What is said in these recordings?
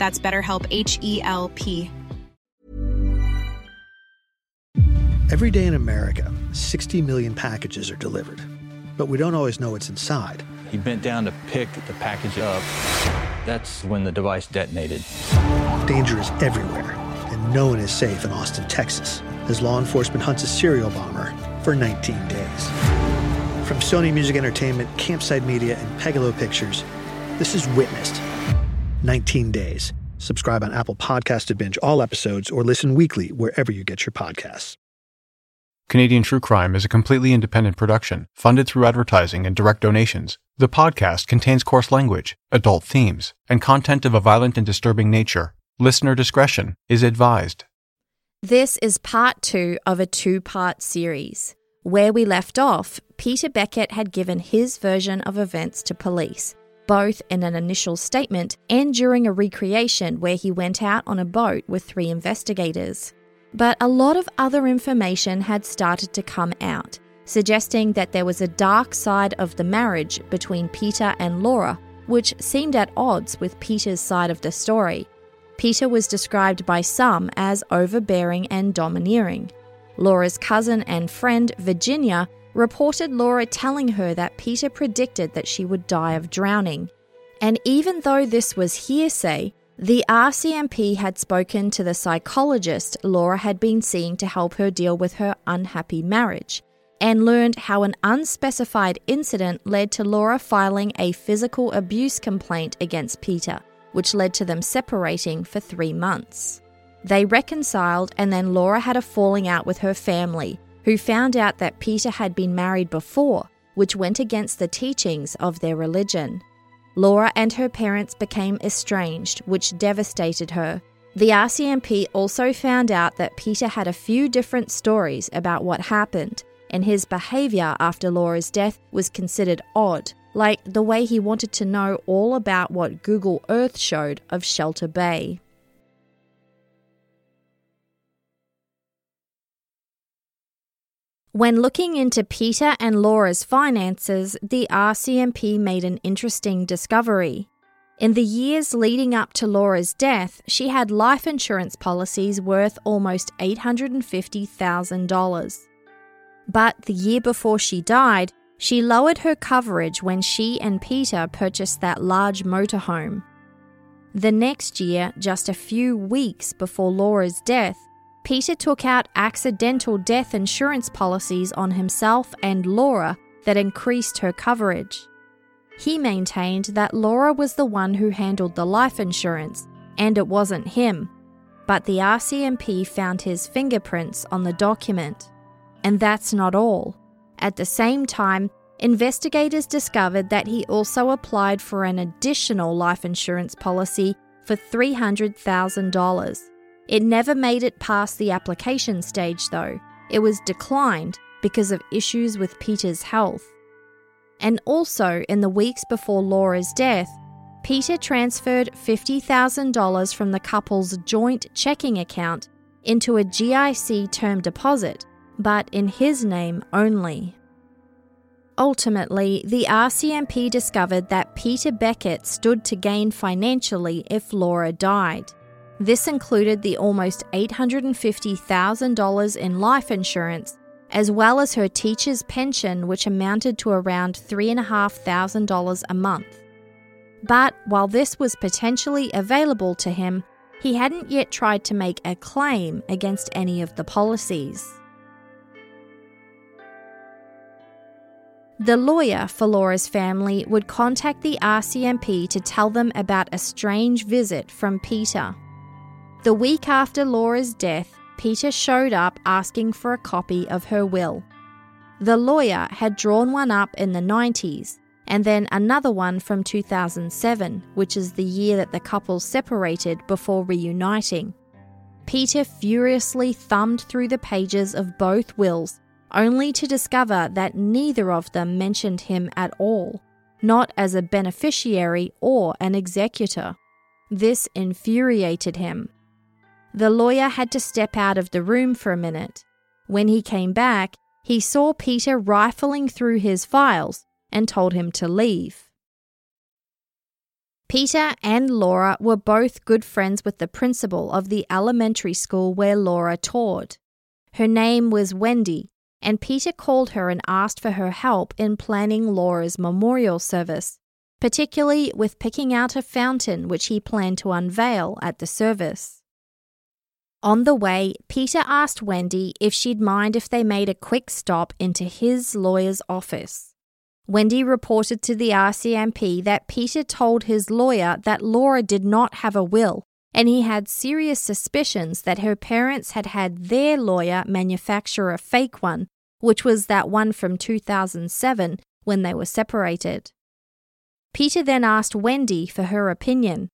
That's BetterHelp H E L P. Every day in America, 60 million packages are delivered, but we don't always know what's inside. He bent down to pick the package up. That's when the device detonated. Danger is everywhere, and no one is safe in Austin, Texas, as law enforcement hunts a serial bomber for 19 days. From Sony Music Entertainment, Campside Media, and Pegalo Pictures, this is Witnessed 19 Days. Subscribe on Apple Podcast to binge all episodes or listen weekly wherever you get your podcasts. Canadian True Crime is a completely independent production, funded through advertising and direct donations. The podcast contains coarse language, adult themes, and content of a violent and disturbing nature. Listener discretion is advised. This is part two of a two part series. Where we left off, Peter Beckett had given his version of events to police, both in an initial statement and during a recreation where he went out on a boat with three investigators. But a lot of other information had started to come out, suggesting that there was a dark side of the marriage between Peter and Laura, which seemed at odds with Peter's side of the story. Peter was described by some as overbearing and domineering. Laura's cousin and friend, Virginia, reported Laura telling her that Peter predicted that she would die of drowning. And even though this was hearsay, the RCMP had spoken to the psychologist Laura had been seeing to help her deal with her unhappy marriage and learned how an unspecified incident led to Laura filing a physical abuse complaint against Peter, which led to them separating for three months. They reconciled, and then Laura had a falling out with her family, who found out that Peter had been married before, which went against the teachings of their religion. Laura and her parents became estranged, which devastated her. The RCMP also found out that Peter had a few different stories about what happened, and his behaviour after Laura's death was considered odd, like the way he wanted to know all about what Google Earth showed of Shelter Bay. When looking into Peter and Laura's finances, the RCMP made an interesting discovery. In the years leading up to Laura's death, she had life insurance policies worth almost $850,000. But the year before she died, she lowered her coverage when she and Peter purchased that large motorhome. The next year, just a few weeks before Laura's death, Peter took out accidental death insurance policies on himself and Laura that increased her coverage. He maintained that Laura was the one who handled the life insurance, and it wasn't him. But the RCMP found his fingerprints on the document. And that's not all. At the same time, investigators discovered that he also applied for an additional life insurance policy for $300,000. It never made it past the application stage, though. It was declined because of issues with Peter's health. And also, in the weeks before Laura's death, Peter transferred $50,000 from the couple's joint checking account into a GIC term deposit, but in his name only. Ultimately, the RCMP discovered that Peter Beckett stood to gain financially if Laura died. This included the almost $850,000 in life insurance, as well as her teacher's pension, which amounted to around $3,500 a month. But while this was potentially available to him, he hadn't yet tried to make a claim against any of the policies. The lawyer for Laura's family would contact the RCMP to tell them about a strange visit from Peter. The week after Laura's death, Peter showed up asking for a copy of her will. The lawyer had drawn one up in the 90s and then another one from 2007, which is the year that the couple separated before reuniting. Peter furiously thumbed through the pages of both wills, only to discover that neither of them mentioned him at all, not as a beneficiary or an executor. This infuriated him. The lawyer had to step out of the room for a minute. When he came back, he saw Peter rifling through his files and told him to leave. Peter and Laura were both good friends with the principal of the elementary school where Laura taught. Her name was Wendy, and Peter called her and asked for her help in planning Laura's memorial service, particularly with picking out a fountain which he planned to unveil at the service. On the way, Peter asked Wendy if she'd mind if they made a quick stop into his lawyer's office. Wendy reported to the RCMP that Peter told his lawyer that Laura did not have a will, and he had serious suspicions that her parents had had their lawyer manufacture a fake one, which was that one from 2007 when they were separated. Peter then asked Wendy for her opinion.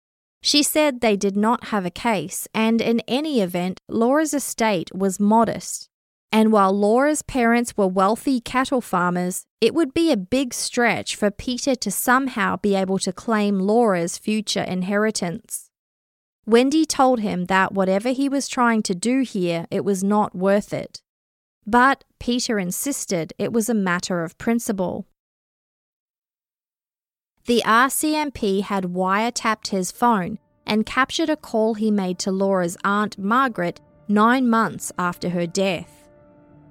She said they did not have a case, and in any event, Laura's estate was modest. And while Laura's parents were wealthy cattle farmers, it would be a big stretch for Peter to somehow be able to claim Laura's future inheritance. Wendy told him that whatever he was trying to do here, it was not worth it. But Peter insisted it was a matter of principle. The RCMP had wiretapped his phone and captured a call he made to Laura's aunt Margaret nine months after her death.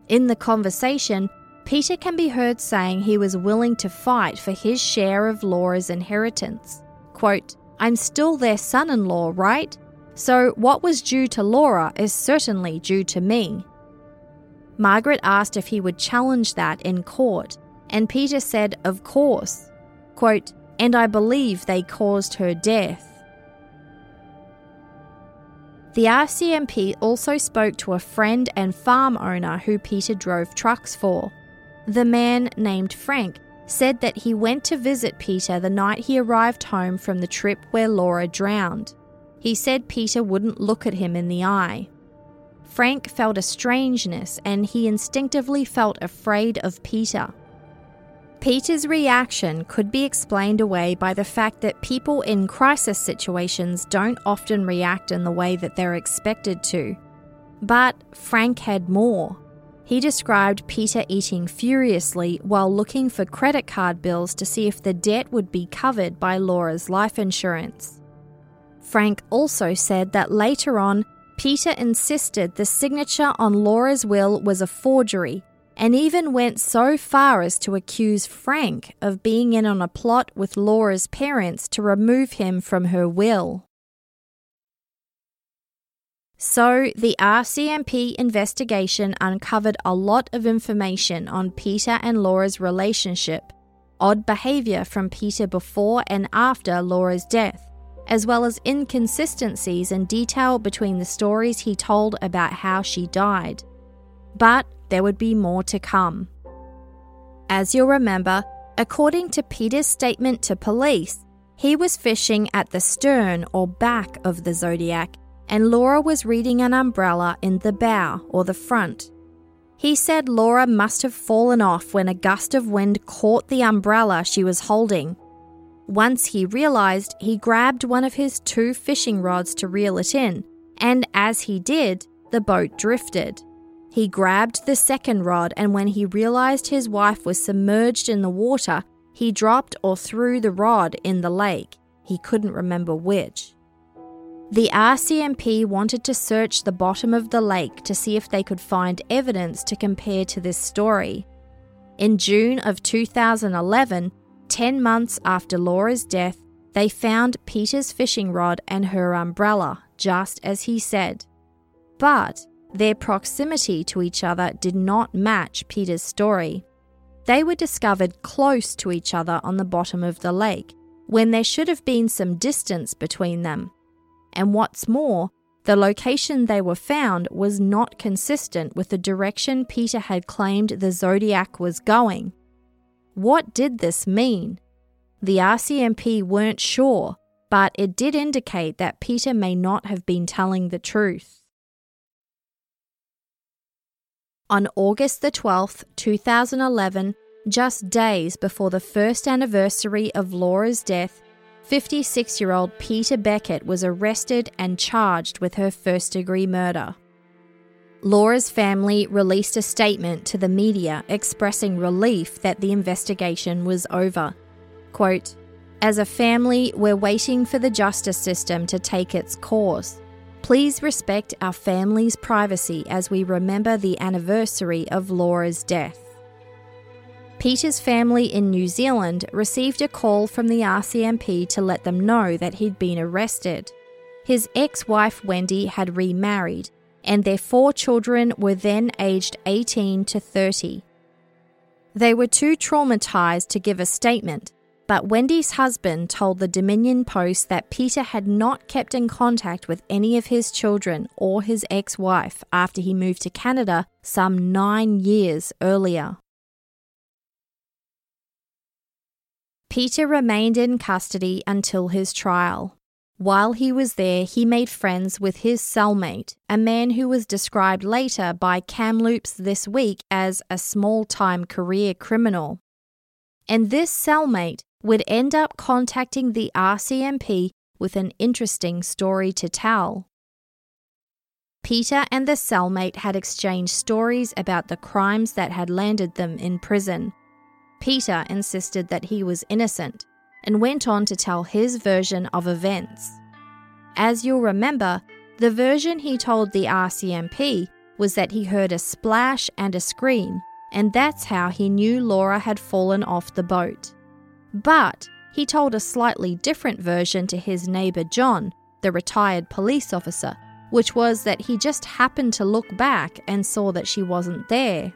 In the conversation, Peter can be heard saying he was willing to fight for his share of Laura's inheritance. Quote, I'm still their son in law, right? So what was due to Laura is certainly due to me. Margaret asked if he would challenge that in court, and Peter said, Of course. Quote, and I believe they caused her death. The RCMP also spoke to a friend and farm owner who Peter drove trucks for. The man, named Frank, said that he went to visit Peter the night he arrived home from the trip where Laura drowned. He said Peter wouldn't look at him in the eye. Frank felt a strangeness and he instinctively felt afraid of Peter. Peter's reaction could be explained away by the fact that people in crisis situations don't often react in the way that they're expected to. But Frank had more. He described Peter eating furiously while looking for credit card bills to see if the debt would be covered by Laura's life insurance. Frank also said that later on, Peter insisted the signature on Laura's will was a forgery and even went so far as to accuse Frank of being in on a plot with Laura's parents to remove him from her will. So, the RCMP investigation uncovered a lot of information on Peter and Laura's relationship, odd behaviour from Peter before and after Laura's death, as well as inconsistencies and detail between the stories he told about how she died. But there would be more to come. As you'll remember, according to Peter's statement to police, he was fishing at the stern or back of the Zodiac, and Laura was reading an umbrella in the bow or the front. He said Laura must have fallen off when a gust of wind caught the umbrella she was holding. Once he realized, he grabbed one of his two fishing rods to reel it in, and as he did, the boat drifted. He grabbed the second rod, and when he realized his wife was submerged in the water, he dropped or threw the rod in the lake. He couldn't remember which. The RCMP wanted to search the bottom of the lake to see if they could find evidence to compare to this story. In June of 2011, 10 months after Laura's death, they found Peter's fishing rod and her umbrella just as he said. But their proximity to each other did not match Peter's story. They were discovered close to each other on the bottom of the lake, when there should have been some distance between them. And what's more, the location they were found was not consistent with the direction Peter had claimed the Zodiac was going. What did this mean? The RCMP weren't sure, but it did indicate that Peter may not have been telling the truth. On August the 12th, 2011, just days before the first anniversary of Laura's death, 56 year old Peter Beckett was arrested and charged with her first degree murder. Laura's family released a statement to the media expressing relief that the investigation was over. Quote, As a family, we're waiting for the justice system to take its course. Please respect our family's privacy as we remember the anniversary of Laura's death. Peter's family in New Zealand received a call from the RCMP to let them know that he'd been arrested. His ex wife Wendy had remarried, and their four children were then aged 18 to 30. They were too traumatized to give a statement, but Wendy's husband told the Dominion Post that Peter had not kept in contact with any of his children or his ex wife after he moved to Canada some nine years earlier. Peter remained in custody until his trial. While he was there, he made friends with his cellmate, a man who was described later by Kamloops This Week as a small time career criminal. And this cellmate would end up contacting the RCMP with an interesting story to tell. Peter and the cellmate had exchanged stories about the crimes that had landed them in prison Peter insisted that he was innocent and went on to tell his version of events. As you'll remember, the version he told the RCMP was that he heard a splash and a scream, and that's how he knew Laura had fallen off the boat. But he told a slightly different version to his neighbour John, the retired police officer, which was that he just happened to look back and saw that she wasn't there.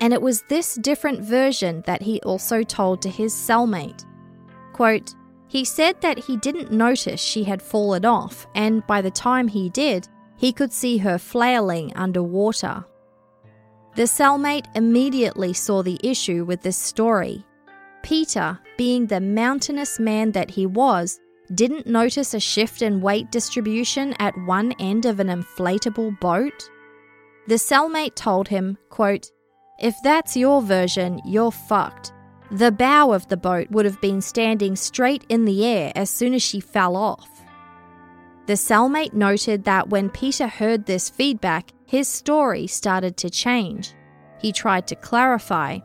And it was this different version that he also told to his cellmate. Quote, he said that he didn't notice she had fallen off, and by the time he did, he could see her flailing underwater. The cellmate immediately saw the issue with this story. Peter, being the mountainous man that he was, didn't notice a shift in weight distribution at one end of an inflatable boat. The cellmate told him, quote, if that's your version, you're fucked. The bow of the boat would have been standing straight in the air as soon as she fell off. The cellmate noted that when Peter heard this feedback, his story started to change. He tried to clarify.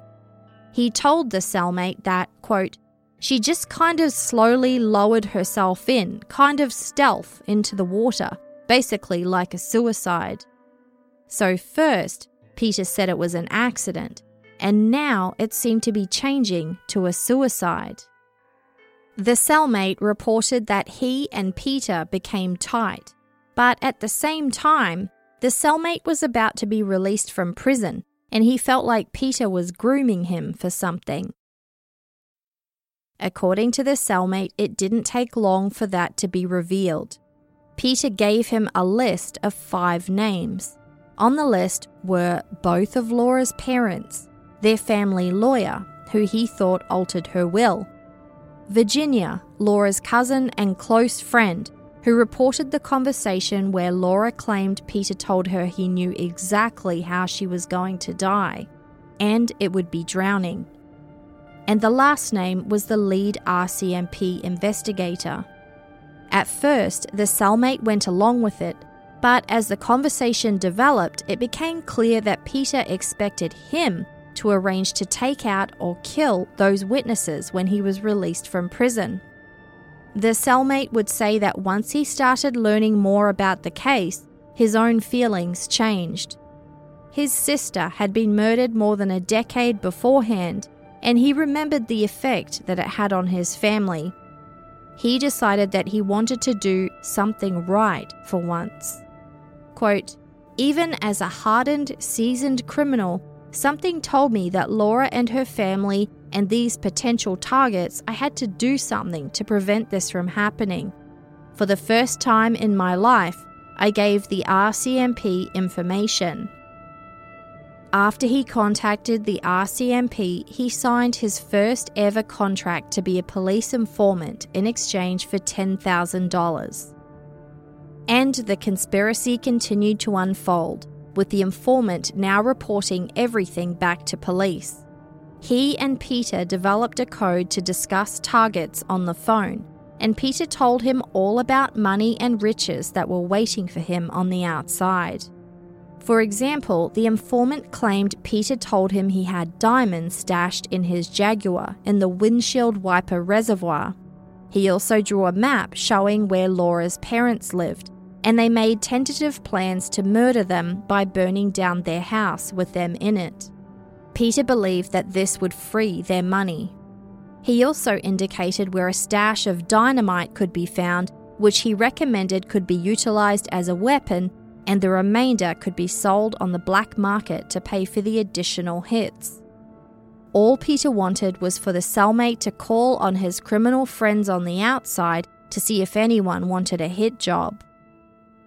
He told the cellmate that, quote, she just kind of slowly lowered herself in, kind of stealth, into the water, basically like a suicide. So, first, Peter said it was an accident, and now it seemed to be changing to a suicide. The cellmate reported that he and Peter became tight, but at the same time, the cellmate was about to be released from prison, and he felt like Peter was grooming him for something. According to the cellmate, it didn't take long for that to be revealed. Peter gave him a list of five names. On the list were both of Laura's parents, their family lawyer, who he thought altered her will, Virginia, Laura's cousin and close friend, who reported the conversation where Laura claimed Peter told her he knew exactly how she was going to die, and it would be drowning. And the last name was the lead RCMP investigator. At first, the cellmate went along with it but as the conversation developed, it became clear that Peter expected him to arrange to take out or kill those witnesses when he was released from prison. The cellmate would say that once he started learning more about the case, his own feelings changed. His sister had been murdered more than a decade beforehand, and he remembered the effect that it had on his family. he decided that he wanted to do something right for once. Quote, even as a hardened, seasoned criminal, something told me that Laura and her family and these potential targets, I had to do something to prevent this from happening. For the first time in my life, I gave the RCMP information. After he contacted the RCMP, he signed his first ever contract to be a police informant in exchange for $10,000. And the conspiracy continued to unfold, with the informant now reporting everything back to police. He and Peter developed a code to discuss targets on the phone, and Peter told him all about money and riches that were waiting for him on the outside. For example, the informant claimed Peter told him he had diamonds stashed in his Jaguar in the windshield wiper reservoir. He also drew a map showing where Laura's parents lived, and they made tentative plans to murder them by burning down their house with them in it. Peter believed that this would free their money. He also indicated where a stash of dynamite could be found, which he recommended could be utilised as a weapon and the remainder could be sold on the black market to pay for the additional hits. All Peter wanted was for the cellmate to call on his criminal friends on the outside to see if anyone wanted a hit job.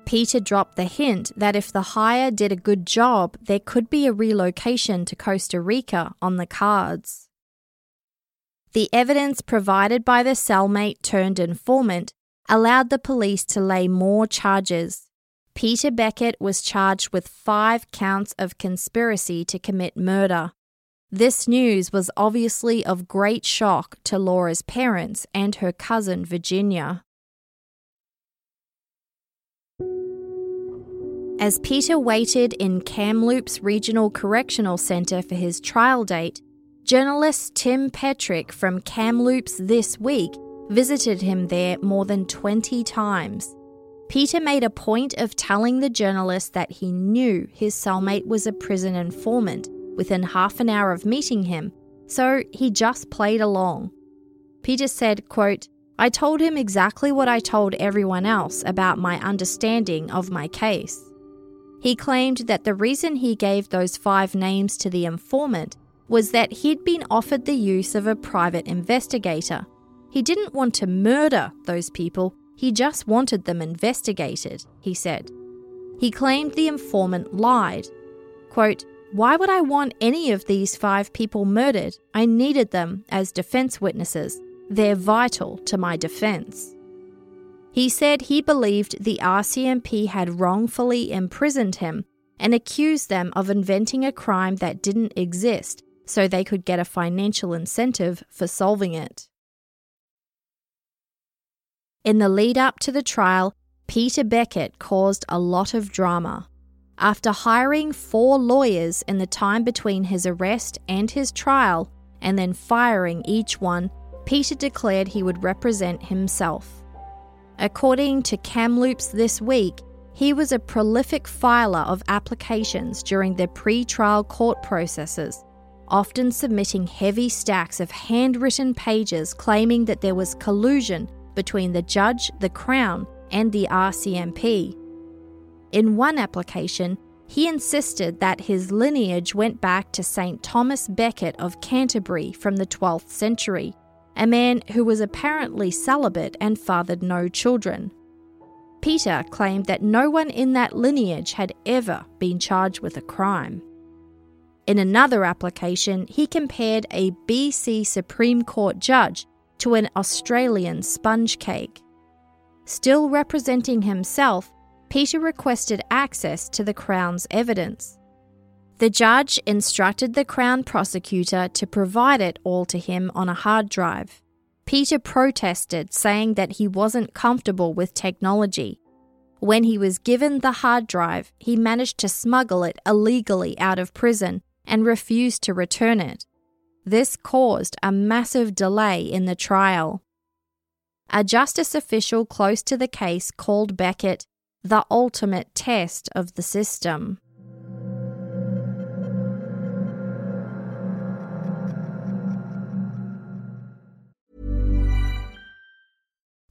Peter dropped the hint that if the hire did a good job, there could be a relocation to Costa Rica on the cards. The evidence provided by the cellmate turned informant allowed the police to lay more charges. Peter Beckett was charged with five counts of conspiracy to commit murder. This news was obviously of great shock to Laura's parents and her cousin Virginia. As Peter waited in Kamloops Regional Correctional Centre for his trial date, journalist Tim Petruk from Kamloops This Week visited him there more than 20 times. Peter made a point of telling the journalist that he knew his cellmate was a prison informant within half an hour of meeting him, so he just played along. Peter said, quote, I told him exactly what I told everyone else about my understanding of my case. He claimed that the reason he gave those five names to the informant was that he'd been offered the use of a private investigator. He didn't want to murder those people, he just wanted them investigated, he said. He claimed the informant lied. Quote, Why would I want any of these five people murdered? I needed them as defense witnesses. They're vital to my defense. He said he believed the RCMP had wrongfully imprisoned him and accused them of inventing a crime that didn't exist so they could get a financial incentive for solving it. In the lead up to the trial, Peter Beckett caused a lot of drama. After hiring four lawyers in the time between his arrest and his trial, and then firing each one, Peter declared he would represent himself. According to Kamloops this week, he was a prolific filer of applications during the pre trial court processes, often submitting heavy stacks of handwritten pages claiming that there was collusion between the judge, the Crown, and the RCMP. In one application, he insisted that his lineage went back to St. Thomas Becket of Canterbury from the 12th century, a man who was apparently celibate and fathered no children. Peter claimed that no one in that lineage had ever been charged with a crime. In another application, he compared a BC Supreme Court judge to an Australian sponge cake. Still representing himself, Peter requested access to the Crown's evidence. The judge instructed the Crown prosecutor to provide it all to him on a hard drive. Peter protested, saying that he wasn't comfortable with technology. When he was given the hard drive, he managed to smuggle it illegally out of prison and refused to return it. This caused a massive delay in the trial. A justice official close to the case called Beckett the ultimate test of the system.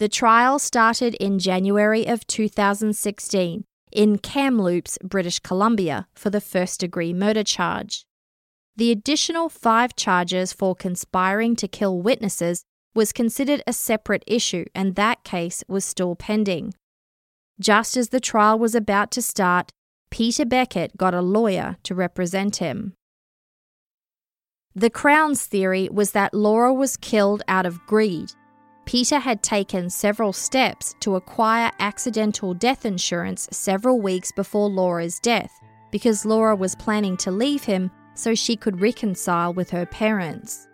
The trial started in January of 2016 in Kamloops, British Columbia, for the first degree murder charge. The additional five charges for conspiring to kill witnesses was considered a separate issue, and that case was still pending. Just as the trial was about to start, Peter Beckett got a lawyer to represent him. The Crown's theory was that Laura was killed out of greed. Peter had taken several steps to acquire accidental death insurance several weeks before Laura's death because Laura was planning to leave him so she could reconcile with her parents.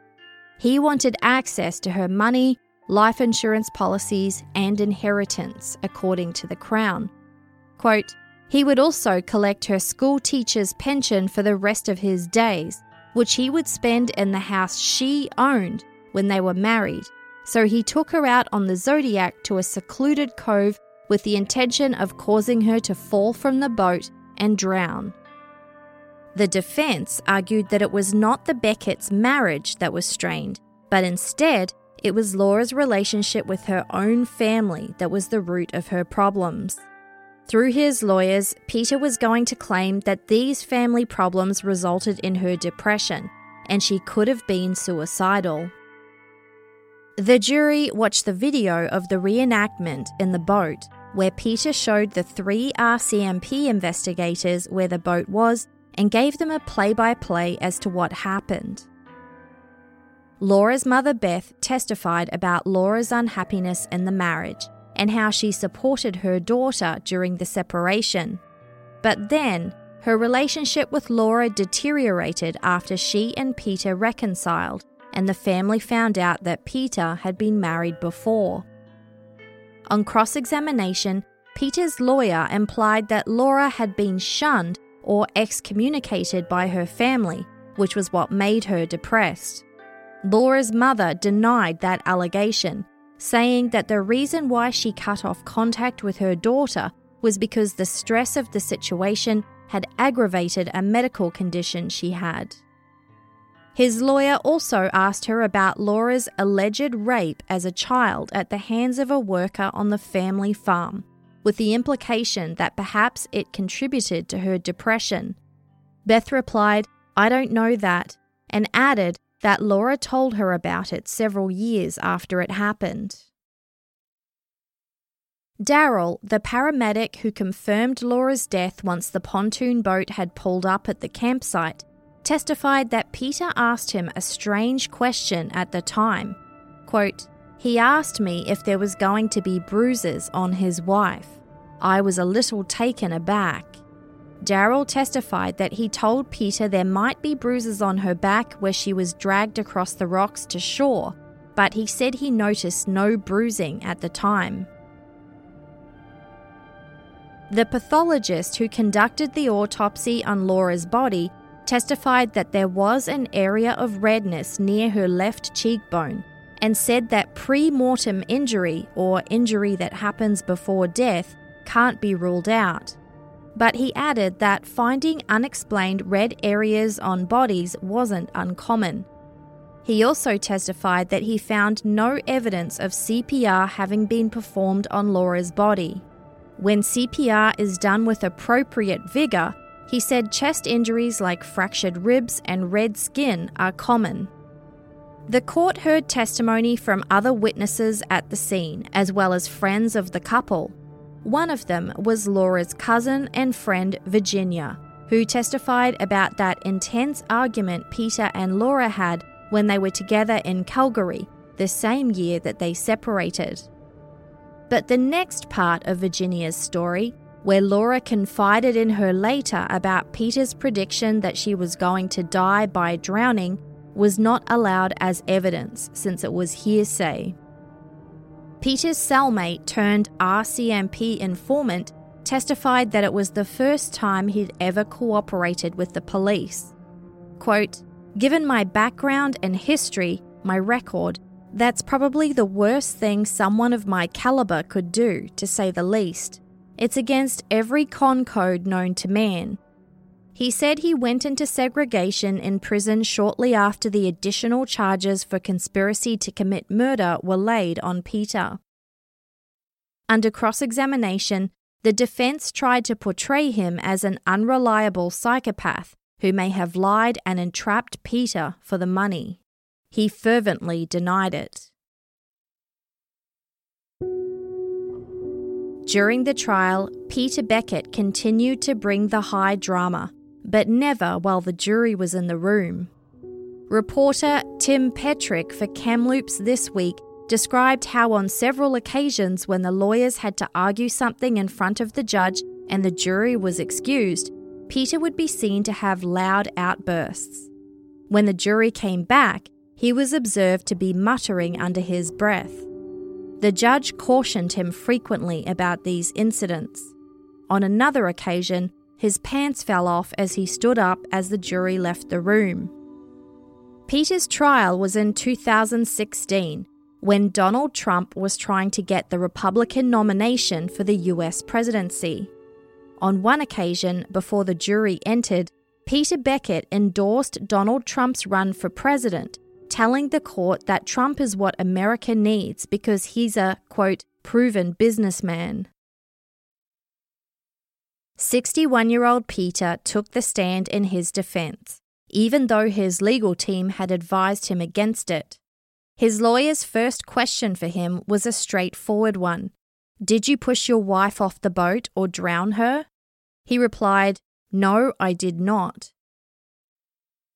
He wanted access to her money, life insurance policies, and inheritance, according to the Crown. Quote, he would also collect her school teacher's pension for the rest of his days, which he would spend in the house she owned when they were married. So he took her out on the Zodiac to a secluded cove with the intention of causing her to fall from the boat and drown. The defense argued that it was not the Beckett's marriage that was strained, but instead, it was Laura's relationship with her own family that was the root of her problems. Through his lawyers, Peter was going to claim that these family problems resulted in her depression, and she could have been suicidal. The jury watched the video of the reenactment in the boat, where Peter showed the three RCMP investigators where the boat was and gave them a play by play as to what happened. Laura's mother Beth testified about Laura's unhappiness in the marriage and how she supported her daughter during the separation. But then, her relationship with Laura deteriorated after she and Peter reconciled, and the family found out that Peter had been married before. On cross examination, Peter's lawyer implied that Laura had been shunned or excommunicated by her family, which was what made her depressed. Laura's mother denied that allegation, saying that the reason why she cut off contact with her daughter was because the stress of the situation had aggravated a medical condition she had. His lawyer also asked her about Laura's alleged rape as a child at the hands of a worker on the family farm with the implication that perhaps it contributed to her depression. Beth replied, I don't know that, and added that Laura told her about it several years after it happened. Daryl, the paramedic who confirmed Laura's death once the pontoon boat had pulled up at the campsite, testified that Peter asked him a strange question at the time. Quote, he asked me if there was going to be bruises on his wife. I was a little taken aback. Daryl testified that he told Peter there might be bruises on her back where she was dragged across the rocks to shore, but he said he noticed no bruising at the time. The pathologist who conducted the autopsy on Laura's body testified that there was an area of redness near her left cheekbone, and said that pre mortem injury, or injury that happens before death, can't be ruled out. But he added that finding unexplained red areas on bodies wasn't uncommon. He also testified that he found no evidence of CPR having been performed on Laura's body. When CPR is done with appropriate vigour, he said chest injuries like fractured ribs and red skin are common. The court heard testimony from other witnesses at the scene, as well as friends of the couple. One of them was Laura's cousin and friend Virginia, who testified about that intense argument Peter and Laura had when they were together in Calgary, the same year that they separated. But the next part of Virginia's story, where Laura confided in her later about Peter's prediction that she was going to die by drowning, was not allowed as evidence since it was hearsay. Peter's cellmate turned RCMP informant testified that it was the first time he'd ever cooperated with the police. Quote, Given my background and history, my record, that's probably the worst thing someone of my caliber could do, to say the least. It's against every con code known to man. He said he went into segregation in prison shortly after the additional charges for conspiracy to commit murder were laid on Peter. Under cross examination, the defense tried to portray him as an unreliable psychopath who may have lied and entrapped Peter for the money. He fervently denied it. During the trial, Peter Beckett continued to bring the high drama but never while the jury was in the room. Reporter Tim Petruk for Kamloops This Week described how, on several occasions when the lawyers had to argue something in front of the judge and the jury was excused, Peter would be seen to have loud outbursts. When the jury came back, he was observed to be muttering under his breath. The judge cautioned him frequently about these incidents. On another occasion, his pants fell off as he stood up as the jury left the room. Peter's trial was in 2016 when Donald Trump was trying to get the Republican nomination for the US presidency. On one occasion, before the jury entered, Peter Beckett endorsed Donald Trump's run for president, telling the court that Trump is what America needs because he's a, quote, proven businessman. 61 year old Peter took the stand in his defense, even though his legal team had advised him against it. His lawyer's first question for him was a straightforward one Did you push your wife off the boat or drown her? He replied, No, I did not.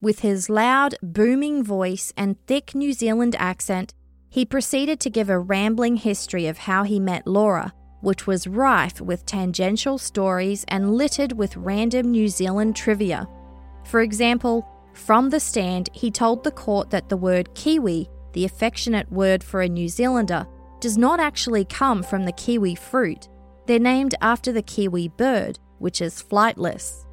With his loud, booming voice and thick New Zealand accent, he proceeded to give a rambling history of how he met Laura which was rife with tangential stories and littered with random New Zealand trivia. For example, from the stand, he told the court that the word kiwi, the affectionate word for a New Zealander, does not actually come from the kiwi fruit. They're named after the kiwi bird, which is flightless.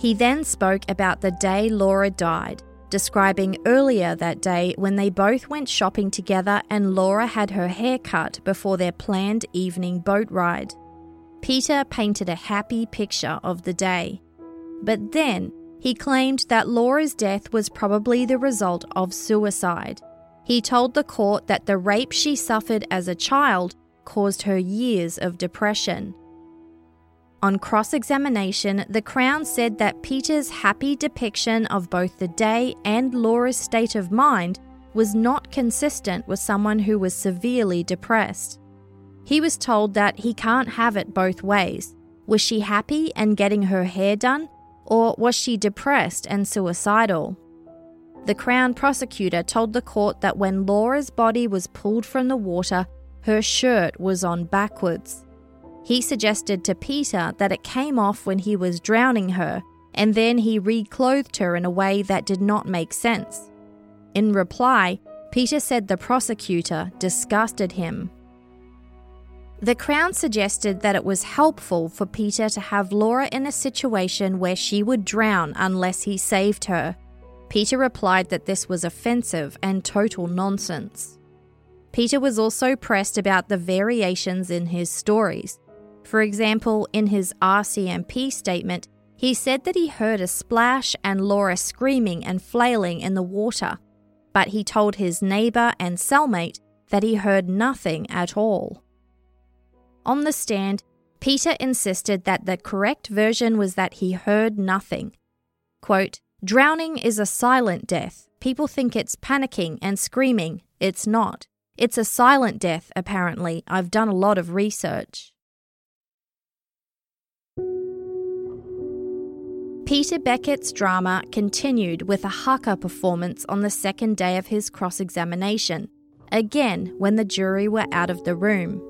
He then spoke about the day Laura died describing earlier that day when they both went shopping together and Laura had her hair cut before their planned evening boat ride. Peter painted a happy picture of the day. But then he claimed that Laura's death was probably the result of suicide. He told the court that the rape she suffered as a child caused her years of depression. On cross examination, the Crown said that Peter's happy depiction of both the day and Laura's state of mind was not consistent with someone who was severely depressed. He was told that he can't have it both ways. Was she happy and getting her hair done, or was she depressed and suicidal? The Crown prosecutor told the court that when Laura's body was pulled from the water, her shirt was on backwards. He suggested to Peter that it came off when he was drowning her, and then he reclothed her in a way that did not make sense. In reply, Peter said the prosecutor disgusted him. The Crown suggested that it was helpful for Peter to have Laura in a situation where she would drown unless he saved her. Peter replied that this was offensive and total nonsense. Peter was also pressed about the variations in his stories. For example, in his RCMP statement, he said that he heard a splash and Laura screaming and flailing in the water, but he told his neighbour and cellmate that he heard nothing at all. On the stand, Peter insisted that the correct version was that he heard nothing. Quote, Drowning is a silent death. People think it's panicking and screaming. It's not. It's a silent death, apparently. I've done a lot of research. Peter Beckett's drama continued with a haka performance on the second day of his cross examination, again when the jury were out of the room.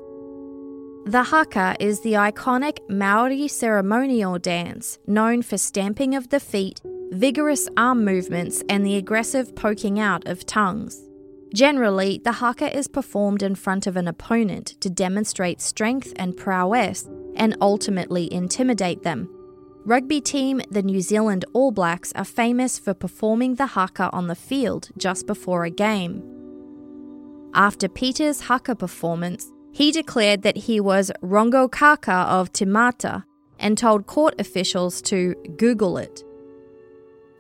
The haka is the iconic Maori ceremonial dance known for stamping of the feet, vigorous arm movements, and the aggressive poking out of tongues. Generally, the haka is performed in front of an opponent to demonstrate strength and prowess and ultimately intimidate them. Rugby team the New Zealand All Blacks are famous for performing the haka on the field just before a game. After Peter's haka performance, he declared that he was Rongo Rongokaka of Te Mata and told court officials to Google it.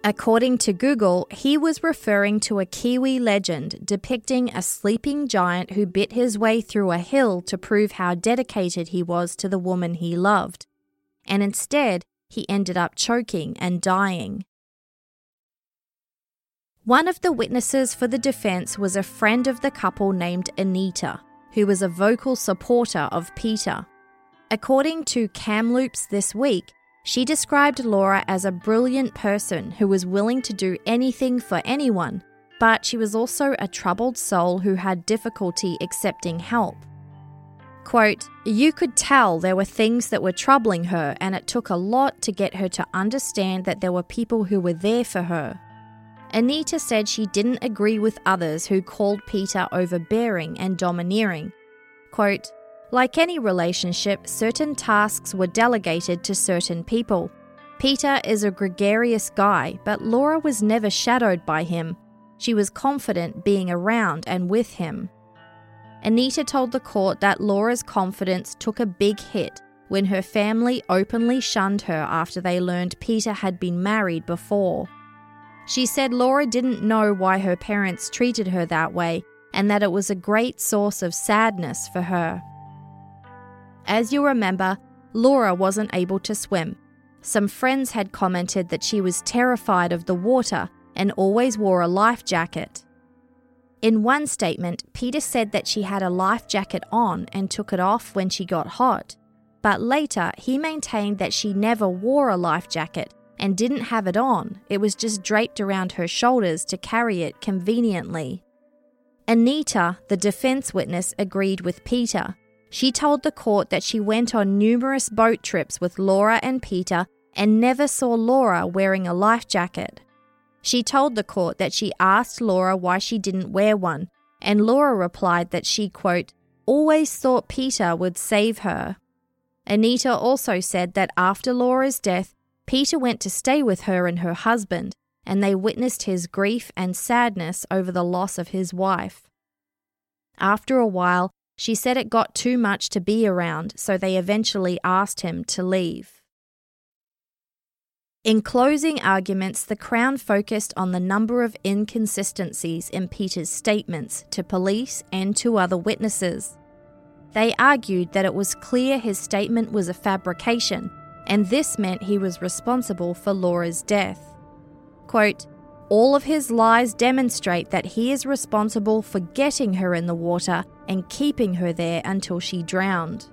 According to Google, he was referring to a Kiwi legend depicting a sleeping giant who bit his way through a hill to prove how dedicated he was to the woman he loved. And instead, he ended up choking and dying. One of the witnesses for the defense was a friend of the couple named Anita who was a vocal supporter of Peter. According to Kamloops this week, she described Laura as a brilliant person who was willing to do anything for anyone, but she was also a troubled soul who had difficulty accepting help. Quote, You could tell there were things that were troubling her, and it took a lot to get her to understand that there were people who were there for her. Anita said she didn't agree with others who called Peter overbearing and domineering. Quote, like any relationship, certain tasks were delegated to certain people. Peter is a gregarious guy, but Laura was never shadowed by him. She was confident being around and with him. Anita told the court that Laura's confidence took a big hit when her family openly shunned her after they learned Peter had been married before. She said Laura didn't know why her parents treated her that way and that it was a great source of sadness for her. As you'll remember, Laura wasn't able to swim. Some friends had commented that she was terrified of the water and always wore a life jacket. In one statement, Peter said that she had a life jacket on and took it off when she got hot. But later, he maintained that she never wore a life jacket and didn't have it on, it was just draped around her shoulders to carry it conveniently. Anita, the defense witness, agreed with Peter. She told the court that she went on numerous boat trips with Laura and Peter and never saw Laura wearing a life jacket. She told the court that she asked Laura why she didn't wear one, and Laura replied that she, quote, always thought Peter would save her. Anita also said that after Laura's death, Peter went to stay with her and her husband, and they witnessed his grief and sadness over the loss of his wife. After a while, she said it got too much to be around, so they eventually asked him to leave. In closing arguments, the Crown focused on the number of inconsistencies in Peter's statements to police and to other witnesses. They argued that it was clear his statement was a fabrication and this meant he was responsible for Laura's death. Quote, all of his lies demonstrate that he is responsible for getting her in the water and keeping her there until she drowned.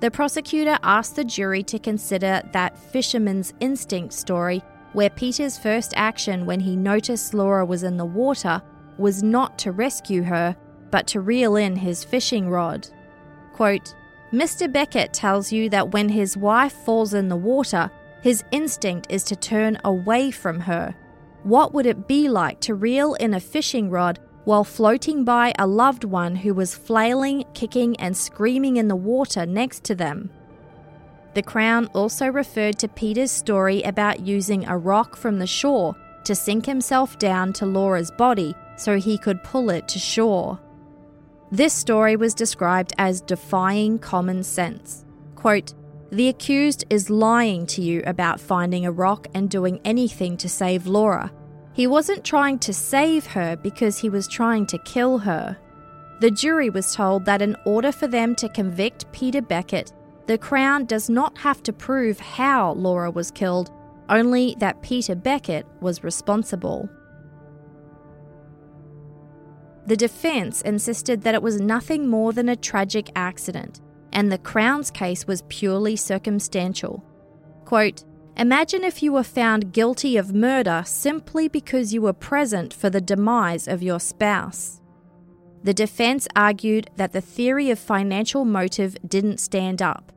The prosecutor asked the jury to consider that fisherman's instinct story, where Peter's first action when he noticed Laura was in the water was not to rescue her, but to reel in his fishing rod. Quote, Mr. Beckett tells you that when his wife falls in the water, his instinct is to turn away from her. What would it be like to reel in a fishing rod while floating by a loved one who was flailing, kicking, and screaming in the water next to them? The Crown also referred to Peter's story about using a rock from the shore to sink himself down to Laura's body so he could pull it to shore. This story was described as defying common sense. Quote, the accused is lying to you about finding a rock and doing anything to save Laura. He wasn't trying to save her because he was trying to kill her. The jury was told that in order for them to convict Peter Beckett, the Crown does not have to prove how Laura was killed, only that Peter Beckett was responsible. The defence insisted that it was nothing more than a tragic accident and the Crown's case was purely circumstantial. Quote, Imagine if you were found guilty of murder simply because you were present for the demise of your spouse. The defense argued that the theory of financial motive didn't stand up.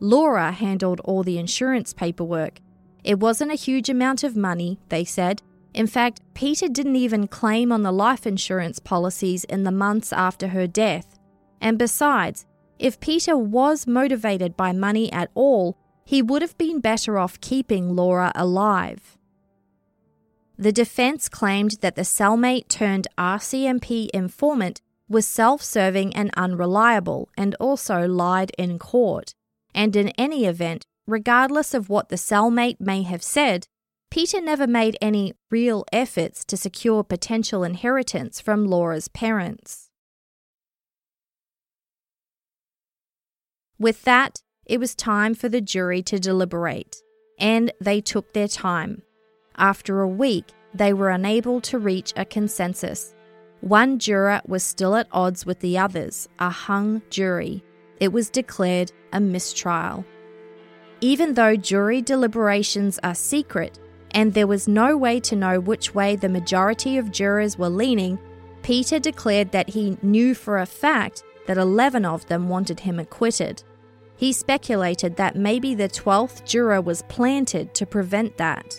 Laura handled all the insurance paperwork. It wasn't a huge amount of money, they said. In fact, Peter didn't even claim on the life insurance policies in the months after her death. And besides, if Peter was motivated by money at all, he would have been better off keeping Laura alive. The defense claimed that the cellmate turned RCMP informant was self serving and unreliable and also lied in court. And in any event, regardless of what the cellmate may have said, Peter never made any real efforts to secure potential inheritance from Laura's parents. With that, it was time for the jury to deliberate, and they took their time. After a week, they were unable to reach a consensus. One juror was still at odds with the others, a hung jury. It was declared a mistrial. Even though jury deliberations are secret, and there was no way to know which way the majority of jurors were leaning, Peter declared that he knew for a fact that 11 of them wanted him acquitted. He speculated that maybe the 12th juror was planted to prevent that.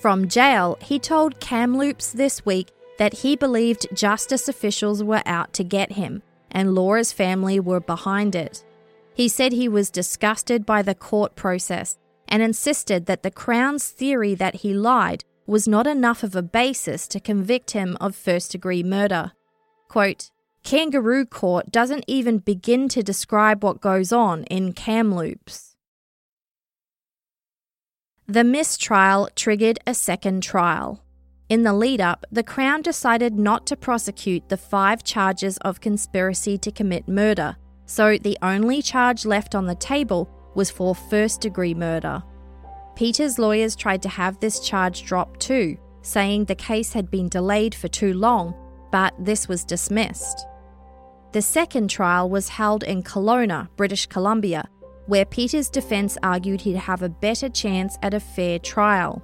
From jail, he told Kamloops this week that he believed justice officials were out to get him, and Laura's family were behind it. He said he was disgusted by the court process and insisted that the Crown's theory that he lied was not enough of a basis to convict him of first degree murder. Quote, Kangaroo Court doesn't even begin to describe what goes on in Kamloops. The mistrial triggered a second trial. In the lead up, the Crown decided not to prosecute the five charges of conspiracy to commit murder, so the only charge left on the table was for first degree murder. Peter's lawyers tried to have this charge dropped too, saying the case had been delayed for too long, but this was dismissed. The second trial was held in Kelowna, British Columbia, where Peter's defence argued he'd have a better chance at a fair trial.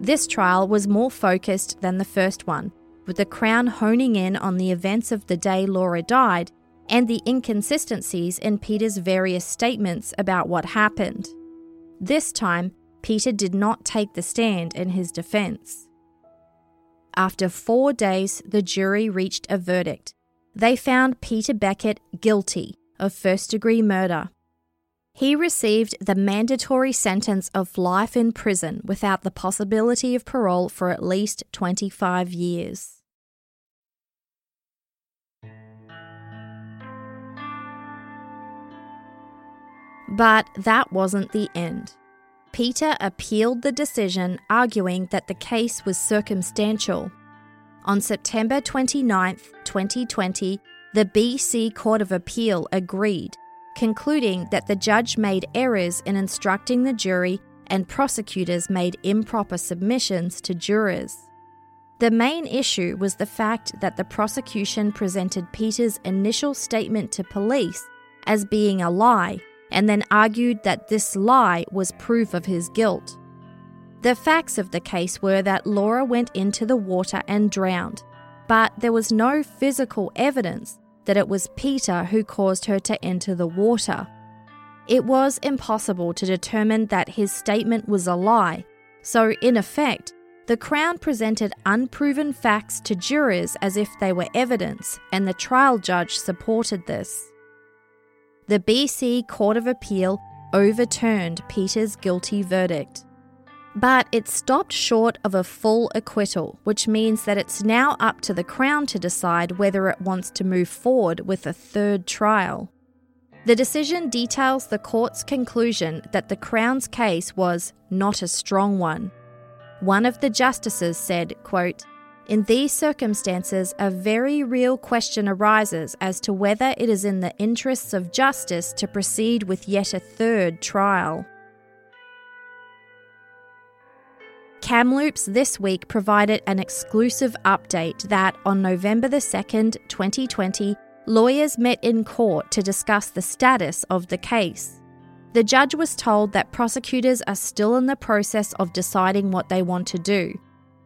This trial was more focused than the first one, with the Crown honing in on the events of the day Laura died and the inconsistencies in Peter's various statements about what happened. This time, Peter did not take the stand in his defence. After four days, the jury reached a verdict they found Peter Beckett guilty of first degree murder. He received the mandatory sentence of life in prison without the possibility of parole for at least 25 years. But that wasn't the end. Peter appealed the decision, arguing that the case was circumstantial on September 29, 2020, the BC Court of Appeal agreed, concluding that the judge made errors in instructing the jury and prosecutors made improper submissions to jurors. The main issue was the fact that the prosecution presented Peter's initial statement to police as being a lie and then argued that this lie was proof of his guilt. The facts of the case were that Laura went into the water and drowned, but there was no physical evidence that it was Peter who caused her to enter the water. It was impossible to determine that his statement was a lie, so in effect, the Crown presented unproven facts to jurors as if they were evidence, and the trial judge supported this. The BC Court of Appeal overturned Peter's guilty verdict. But it stopped short of a full acquittal, which means that it's now up to the Crown to decide whether it wants to move forward with a third trial. The decision details the court's conclusion that the Crown's case was not a strong one. One of the justices said, quote, in these circumstances, a very real question arises as to whether it is in the interests of justice to proceed with yet a third trial. Kamloops this week provided an exclusive update that on November the 2nd, 2020, lawyers met in court to discuss the status of the case. The judge was told that prosecutors are still in the process of deciding what they want to do.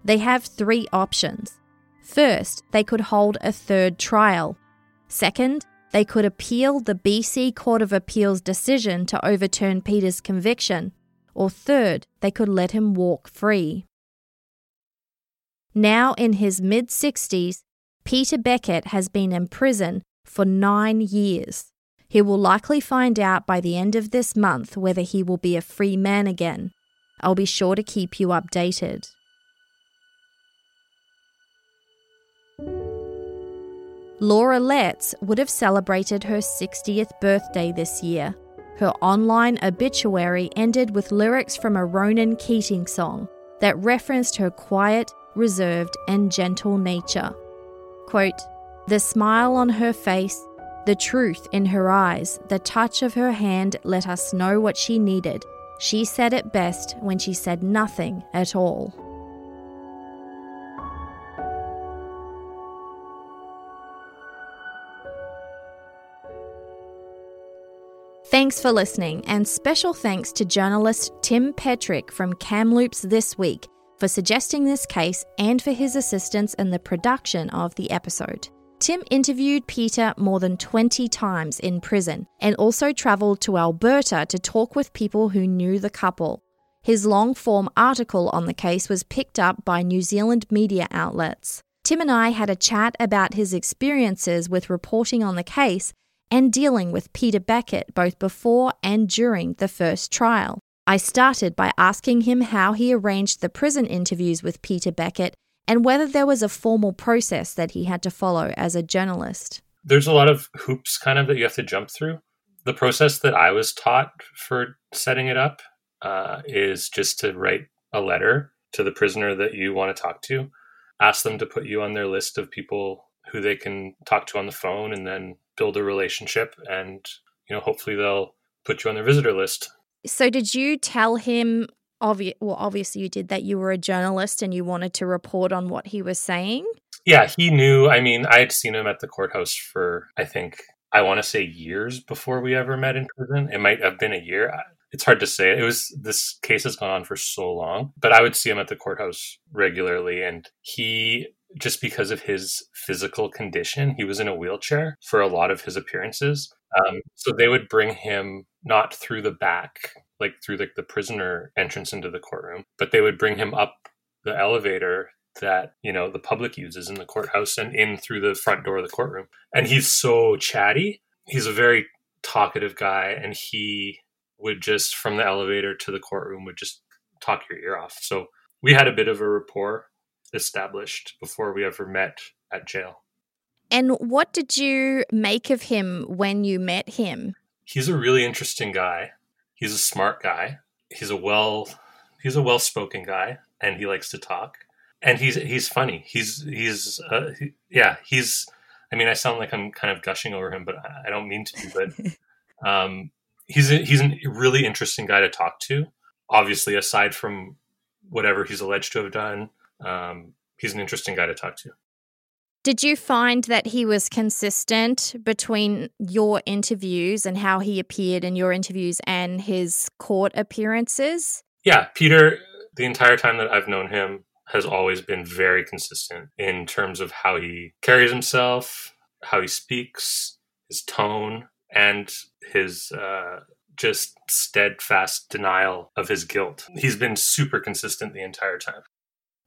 They have three options. First, they could hold a third trial. Second, they could appeal the BC Court of Appeal's decision to overturn Peter's conviction or third, they could let him walk free. Now in his mid 60s, Peter Beckett has been in prison for nine years. He will likely find out by the end of this month whether he will be a free man again. I'll be sure to keep you updated. Laura Letts would have celebrated her 60th birthday this year. Her online obituary ended with lyrics from a Ronan Keating song that referenced her quiet, reserved, and gentle nature. Quote, the smile on her face, the truth in her eyes, the touch of her hand let us know what she needed. She said it best when she said nothing at all. Thanks for listening, and special thanks to journalist Tim Petruk from Kamloops This Week for suggesting this case and for his assistance in the production of the episode. Tim interviewed Peter more than 20 times in prison and also travelled to Alberta to talk with people who knew the couple. His long form article on the case was picked up by New Zealand media outlets. Tim and I had a chat about his experiences with reporting on the case and dealing with Peter Beckett both before and during the first trial. I started by asking him how he arranged the prison interviews with Peter Beckett and whether there was a formal process that he had to follow as a journalist. There's a lot of hoops kind of that you have to jump through. The process that I was taught for setting it up uh, is just to write a letter to the prisoner that you want to talk to, ask them to put you on their list of people who they can talk to on the phone, and then build a relationship and you know hopefully they'll put you on their visitor list. So did you tell him obvi- well obviously you did that you were a journalist and you wanted to report on what he was saying? Yeah he knew i mean i had seen him at the courthouse for i think i want to say years before we ever met in prison. It might have been a year. It's hard to say. It was this case has gone on for so long but i would see him at the courthouse regularly and he just because of his physical condition. He was in a wheelchair for a lot of his appearances. Um, so they would bring him not through the back, like through like the prisoner entrance into the courtroom, but they would bring him up the elevator that you know the public uses in the courthouse and in through the front door of the courtroom. And he's so chatty. He's a very talkative guy, and he would just from the elevator to the courtroom would just talk your ear off. So we had a bit of a rapport established before we ever met at jail. And what did you make of him when you met him? He's a really interesting guy. He's a smart guy. He's a well he's a well-spoken guy and he likes to talk. And he's he's funny. He's he's uh, he, yeah, he's I mean, I sound like I'm kind of gushing over him, but I don't mean to but um he's a, he's a really interesting guy to talk to. Obviously, aside from whatever he's alleged to have done, um, he's an interesting guy to talk to. Did you find that he was consistent between your interviews and how he appeared in your interviews and his court appearances? Yeah, Peter, the entire time that I've known him, has always been very consistent in terms of how he carries himself, how he speaks, his tone, and his uh, just steadfast denial of his guilt. He's been super consistent the entire time.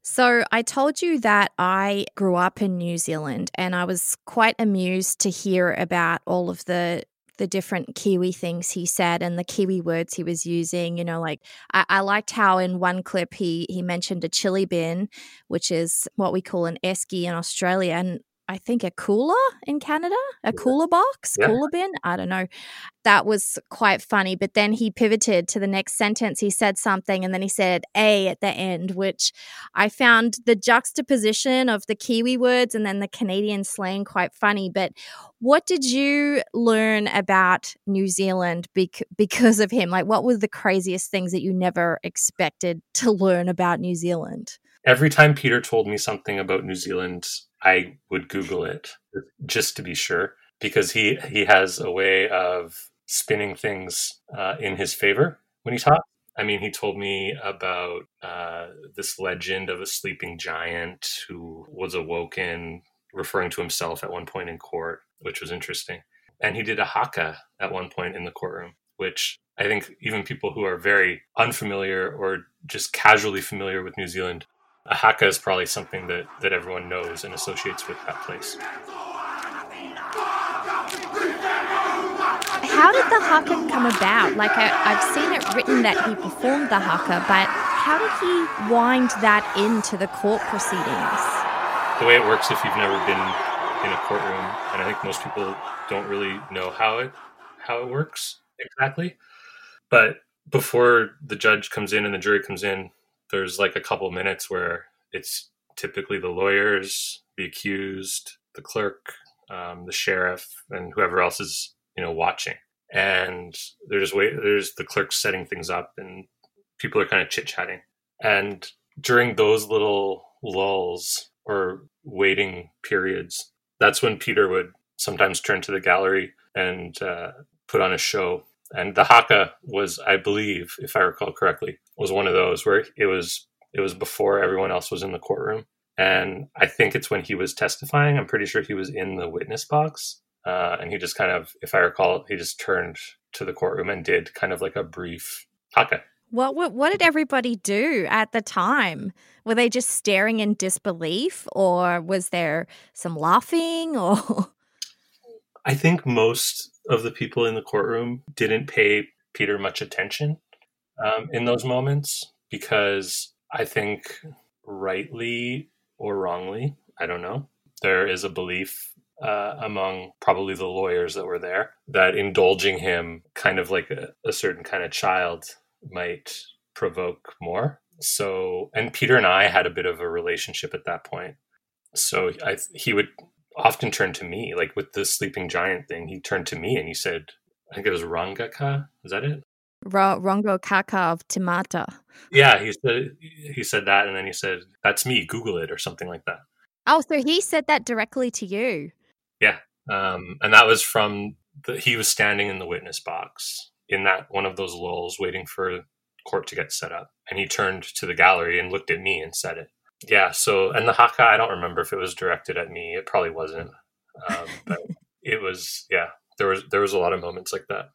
So, I told you that I grew up in New Zealand and I was quite amused to hear about all of the the different Kiwi things he said and the Kiwi words he was using. You know, like I, I liked how in one clip he he mentioned a chili bin, which is what we call an esky in Australia, and I think a cooler in Canada, a cooler box, Yeah. cooler bin. I don't know. That was quite funny. But then he pivoted to the next sentence. He said something and then he said A at the end, which I found the juxtaposition of the Kiwi words and then the Canadian slang quite funny. But what did you learn about New Zealand bec- because of him? Like, what were the craziest things that you never expected to learn about New Zealand? Every time Peter told me something about New Zealand, I would Google it just to be sure because he he has a way of spinning things uh, in his favor when he talks. I mean, he told me about uh, this legend of a sleeping giant who was awoken, referring to himself at one point in court, which was interesting. And he did a haka at one point in the courtroom, which I think even people who are very unfamiliar or just casually familiar with New Zealand a haka is probably something that, that everyone knows and associates with that place. How did the haka come about? Like, I, I've seen it written that he performed the haka, but how did he wind that into the court proceedings? The way it works, if you've never been in a courtroom, and I think most people don't really know how it how it works exactly, but before the judge comes in and the jury comes in, there's like a couple minutes where it's typically the lawyers, the accused, the clerk, um, the sheriff, and whoever else is you know watching. And there's wait, there's the clerk setting things up, and people are kind of chit chatting. And during those little lulls or waiting periods, that's when Peter would sometimes turn to the gallery and uh, put on a show. And the haka was, I believe, if I recall correctly, was one of those where it was it was before everyone else was in the courtroom. And I think it's when he was testifying. I'm pretty sure he was in the witness box. Uh, and he just kind of, if I recall, he just turned to the courtroom and did kind of like a brief haka. What, what what did everybody do at the time? Were they just staring in disbelief, or was there some laughing? Or I think most of the people in the courtroom didn't pay Peter much attention um, in those moments because I think, rightly or wrongly, I don't know, there is a belief uh, among probably the lawyers that were there that indulging him, kind of like a, a certain kind of child, might provoke more. So, and Peter and I had a bit of a relationship at that point. So I, he would often turned to me, like with the sleeping giant thing. He turned to me and he said, I think it was Rangaka. Is that it? Ro- Rongo Kaka of Te Mata? Yeah, he said he said that, and then he said, "That's me. Google it" or something like that. Oh, so he said that directly to you. Yeah, um, and that was from the, he was standing in the witness box in that one of those lulls, waiting for court to get set up, and he turned to the gallery and looked at me and said it. Yeah. So, and the haka, I don't remember if it was directed at me. It probably wasn't, um, but it was. Yeah, there was there was a lot of moments like that.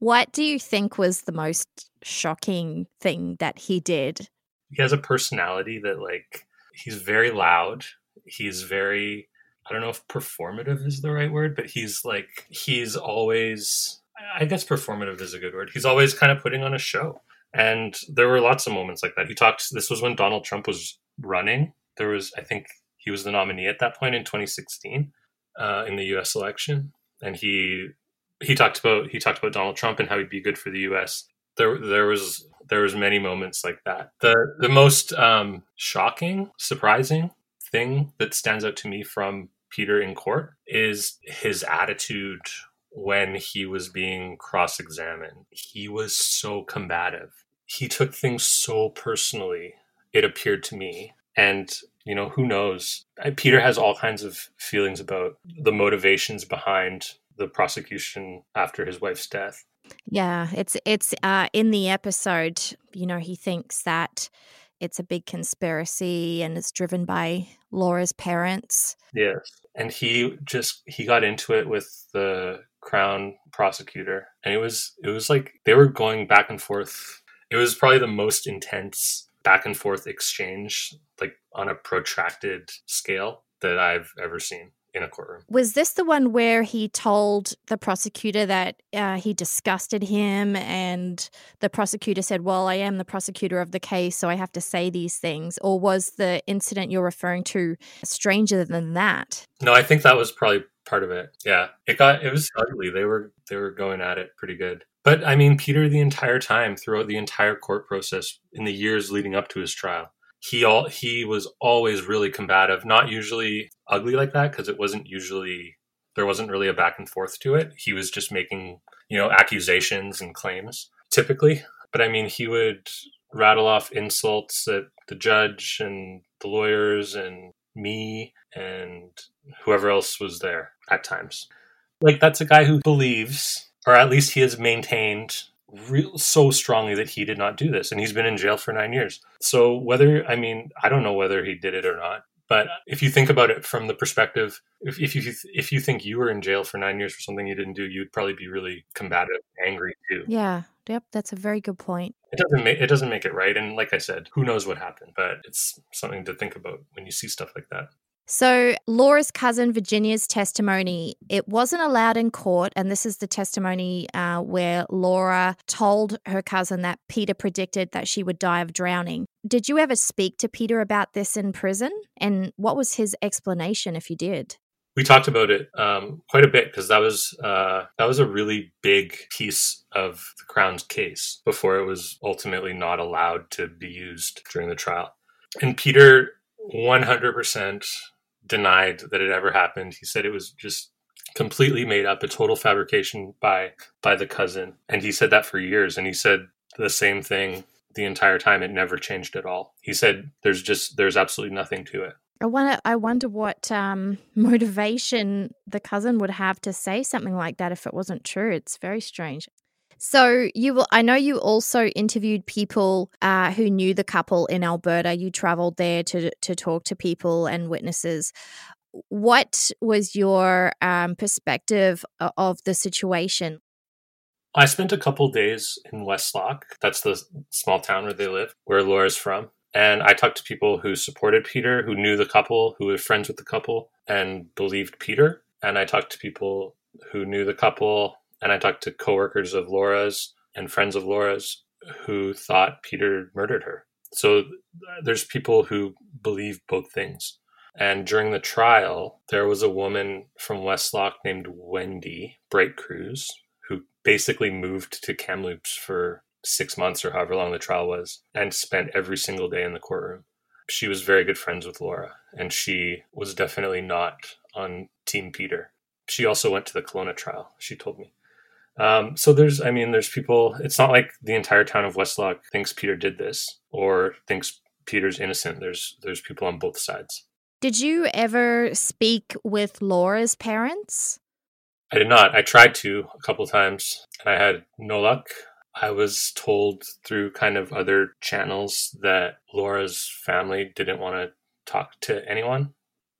What do you think was the most shocking thing that he did? He has a personality that like he's very loud. He's very I don't know if performative is the right word, but he's like he's always I guess performative is a good word. He's always kind of putting on a show. And there were lots of moments like that. He talked this was when Donald Trump was running. There was I think he was the nominee at that point in 2016 uh, in the US election and he he talked about he talked about Donald Trump and how he'd be good for the U.S. There there was there was many moments like that. The the most um, shocking, surprising thing that stands out to me from Peter in court is his attitude when he was being cross examined. He was so combative. He took things so personally. It appeared to me, and you know who knows. Peter has all kinds of feelings about the motivations behind the prosecution after his wife's death. Yeah, it's it's uh, in the episode. You know, he thinks that it's a big conspiracy and it's driven by Laura's parents. Yes, and he just he got into it with the crown prosecutor, and it was it was like they were going back and forth. It was probably the most intense back and forth exchange, like on a protracted scale that I've ever seen. in a courtroom. Was this the one where he told the prosecutor that uh, he disgusted him, and the prosecutor said, Well, I am the prosecutor of the case, so I have to say these things? Or was the incident you're referring to stranger than that? No, I think that was probably part of it. Yeah. It got it was ugly. They were they were going at it pretty good. But I mean, Peter the entire time throughout the entire court process in the years leading up to his trial, he all he was always really combative not usually ugly like that because it wasn't usually there wasn't really a back and forth to it. He was just making you know accusations and claims typically. But i mean he would rattle off insults at the judge and the lawyers and me and whoever else was there at times. Like that's a guy who believes or at least he has maintained real so strongly that he did not do this and he's been in jail for 9 years. So whether I mean I don't know whether he did it or not, but if you think about it from the perspective if, if you if you think you were in jail for 9 years for something you didn't do, you'd probably be really combative, angry too. Yeah. Yep, that's a very good point. It doesn't make it doesn't make it right and like I said, who knows what happened, but it's something to think about when you see stuff like that. So, Laura's cousin Virginia's testimony, it wasn't allowed in court. And this is the testimony uh, where Laura told her cousin that Peter predicted that she would die of drowning. Did you ever speak to Peter about this in prison? And what was his explanation if you did? We talked about it um, quite a bit because that was uh, that was a really big piece of the Crown's case before it was ultimately not allowed to be used during the trial. And Peter 100% denied that it ever happened. He said it was just completely made up, a total fabrication by by the cousin. And he said that for years. And he said the same thing the entire time. It never changed at all. He said there's just there's absolutely nothing to it. I wonder, I wonder what um, motivation the cousin would have to say something like that if it wasn't true. It's very strange. So you will. I know you also interviewed people uh, who knew the couple in Alberta. You traveled there to to talk to people and witnesses. What was your um, perspective of the situation? I spent a couple days in Westlock. That's the small town where they live, where Laura's from. And I talked to people who supported Peter, who knew the couple, who were friends with the couple, and believed Peter. And I talked to people who knew the couple and I talked to coworkers of Laura's and friends of Laura's who thought Peter murdered her. So uh, there's people who believe both things. And during the trial, there was a woman from Westlock named Wendy Bright Cruz who basically moved to Kamloops for six months or however long the trial was and spent every single day in the courtroom. She was very good friends with Laura, and she was definitely not on Team Peter. She also went to the Kelowna trial, she told me. Um, so there's, I mean, there's people. It's not like the entire town of Westlock thinks Peter did this or thinks Peter's innocent. There's there's people on both sides. Did you ever speak with Laura's parents? I did not. I tried to a couple times, and I had no luck. I was told through kind of other channels that Laura's family didn't want to talk to anyone,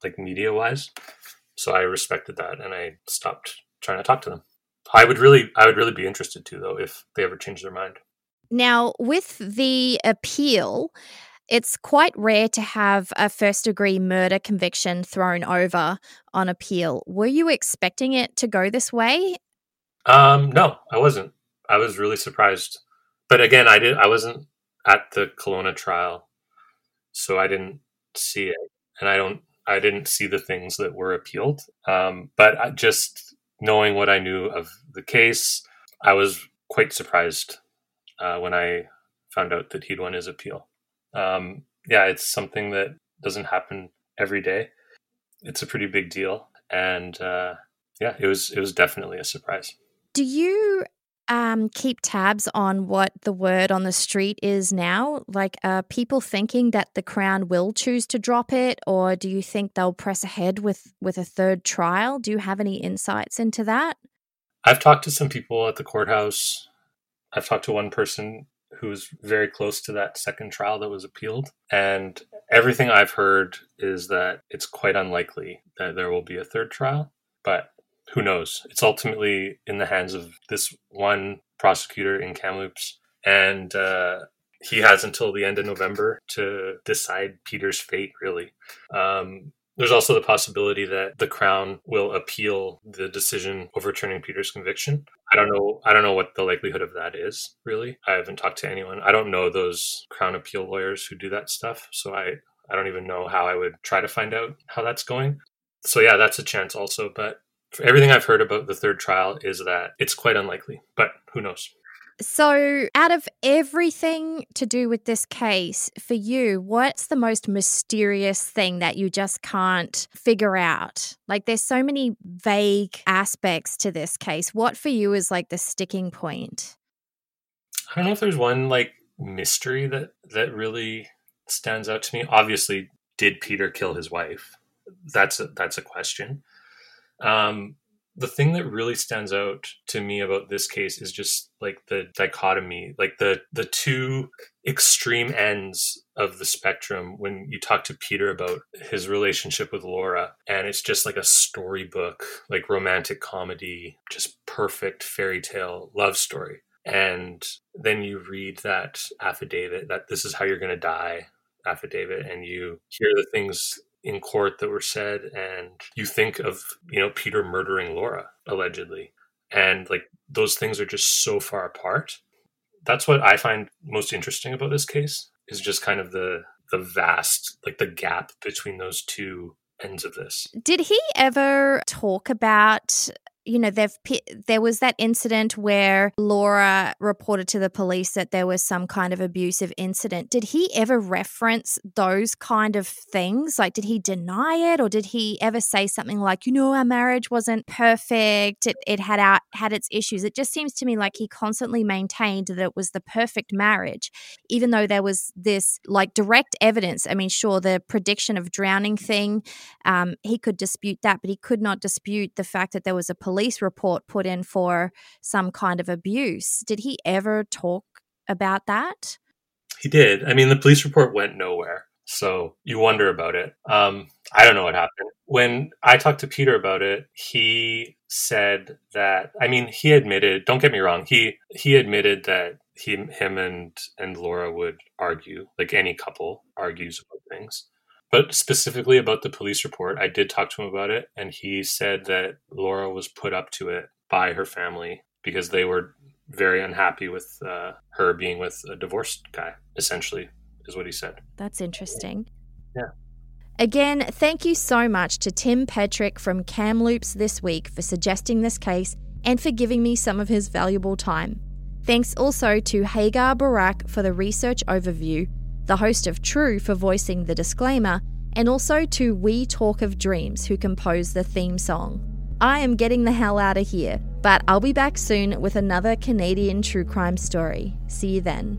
like media wise. So I respected that, and I stopped trying to talk to them. I would really, I would really be interested to though if they ever change their mind. Now, with the appeal, it's quite rare to have a first degree murder conviction thrown over on appeal. Were you expecting it to go this way? Um, no, I wasn't. I was really surprised. But again, I did I wasn't at the Kelowna trial, so I didn't see it. And I don't I didn't see the things that were appealed. Um, but I just knowing what I knew of the case, I was quite surprised uh, when I found out that he'd won his appeal. Um, yeah, it's something that doesn't happen every day. It's a pretty big deal, and uh, yeah, it was it was definitely a surprise. Do you um, keep tabs on what the word on the street is now? Like, are people thinking that the Crown will choose to drop it, or do you think they'll press ahead with with a third trial? Do you have any insights into that? I've talked to some people at the courthouse. I've talked to one person who's very close to that second trial that was appealed, and everything I've heard is that it's quite unlikely that there will be a third trial. But who knows? It's ultimately in the hands of this one prosecutor in Kamloops, and uh, he has until the end of November to decide Peter's fate. Really, um, There's also the possibility that the Crown will appeal the decision overturning Peter's conviction. I don't know. I don't know what the likelihood of that is. Really, I haven't talked to anyone. I don't know those Crown appeal lawyers who do that stuff. So I, I don't even know how I would try to find out how that's going. So yeah, that's a chance also. But everything I've heard about the third trial is that it's quite unlikely. But who knows? So, out of everything to do with this case, for you, what's the most mysterious thing that you just can't figure out? Like, there's so many vague aspects to this case. What for you is like the sticking point? I don't know if there's one like mystery that that really stands out to me. Obviously, did Peter kill his wife? That's a, that's a question. Um, the thing that really stands out to me about this case is just like the dichotomy like the the two extreme ends of the spectrum when you talk to Peter about his relationship with Laura and it's just like a storybook like romantic comedy just perfect fairy tale love story. And then you read that affidavit that this is how you're going to die affidavit and you hear the things in court that were said and you think of you know peter murdering laura allegedly. And like those things are just so far apart. That's what i find most interesting about this case is just kind of the the vast like the gap between those two ends of this. Did he ever talk about you know, they've there was that incident where Laura reported to the police that there was some kind of abusive incident. Did he ever reference those kind of things? Like, did he deny it, or did he ever say something like, you know, our marriage wasn't perfect, it, it had had its issues? It just seems to me like he constantly maintained that it was the perfect marriage, even though there was this like direct evidence. I mean, sure, the prediction of drowning thing, um, he could dispute that, but he could not dispute the fact that there was a police police report put in for some kind of abuse. Did he ever talk about that? He did. I mean, the police report went nowhere. So you wonder about it. Um, I don't know what happened. When I talked to Peter about it, he said that I mean, he admitted, don't get me wrong, he he admitted that he him and and Laura would argue, like any couple argues about things. But specifically about the police report, I did talk to him about it, and he said that Laura was put up to it by her family because they were very unhappy with uh, her being with a divorced guy, essentially, is what he said. That's interesting. Yeah. Again, thank you so much to Tim Petruk from Kamloops this week for suggesting this case and for giving me some of his valuable time. Thanks also to Hagar Barak for the research overview the host of True for voicing the disclaimer, and also to We Talk of Dreams, who composed the theme song. I am getting the hell out of here, but I'll be back soon with another Canadian true crime story. See you then.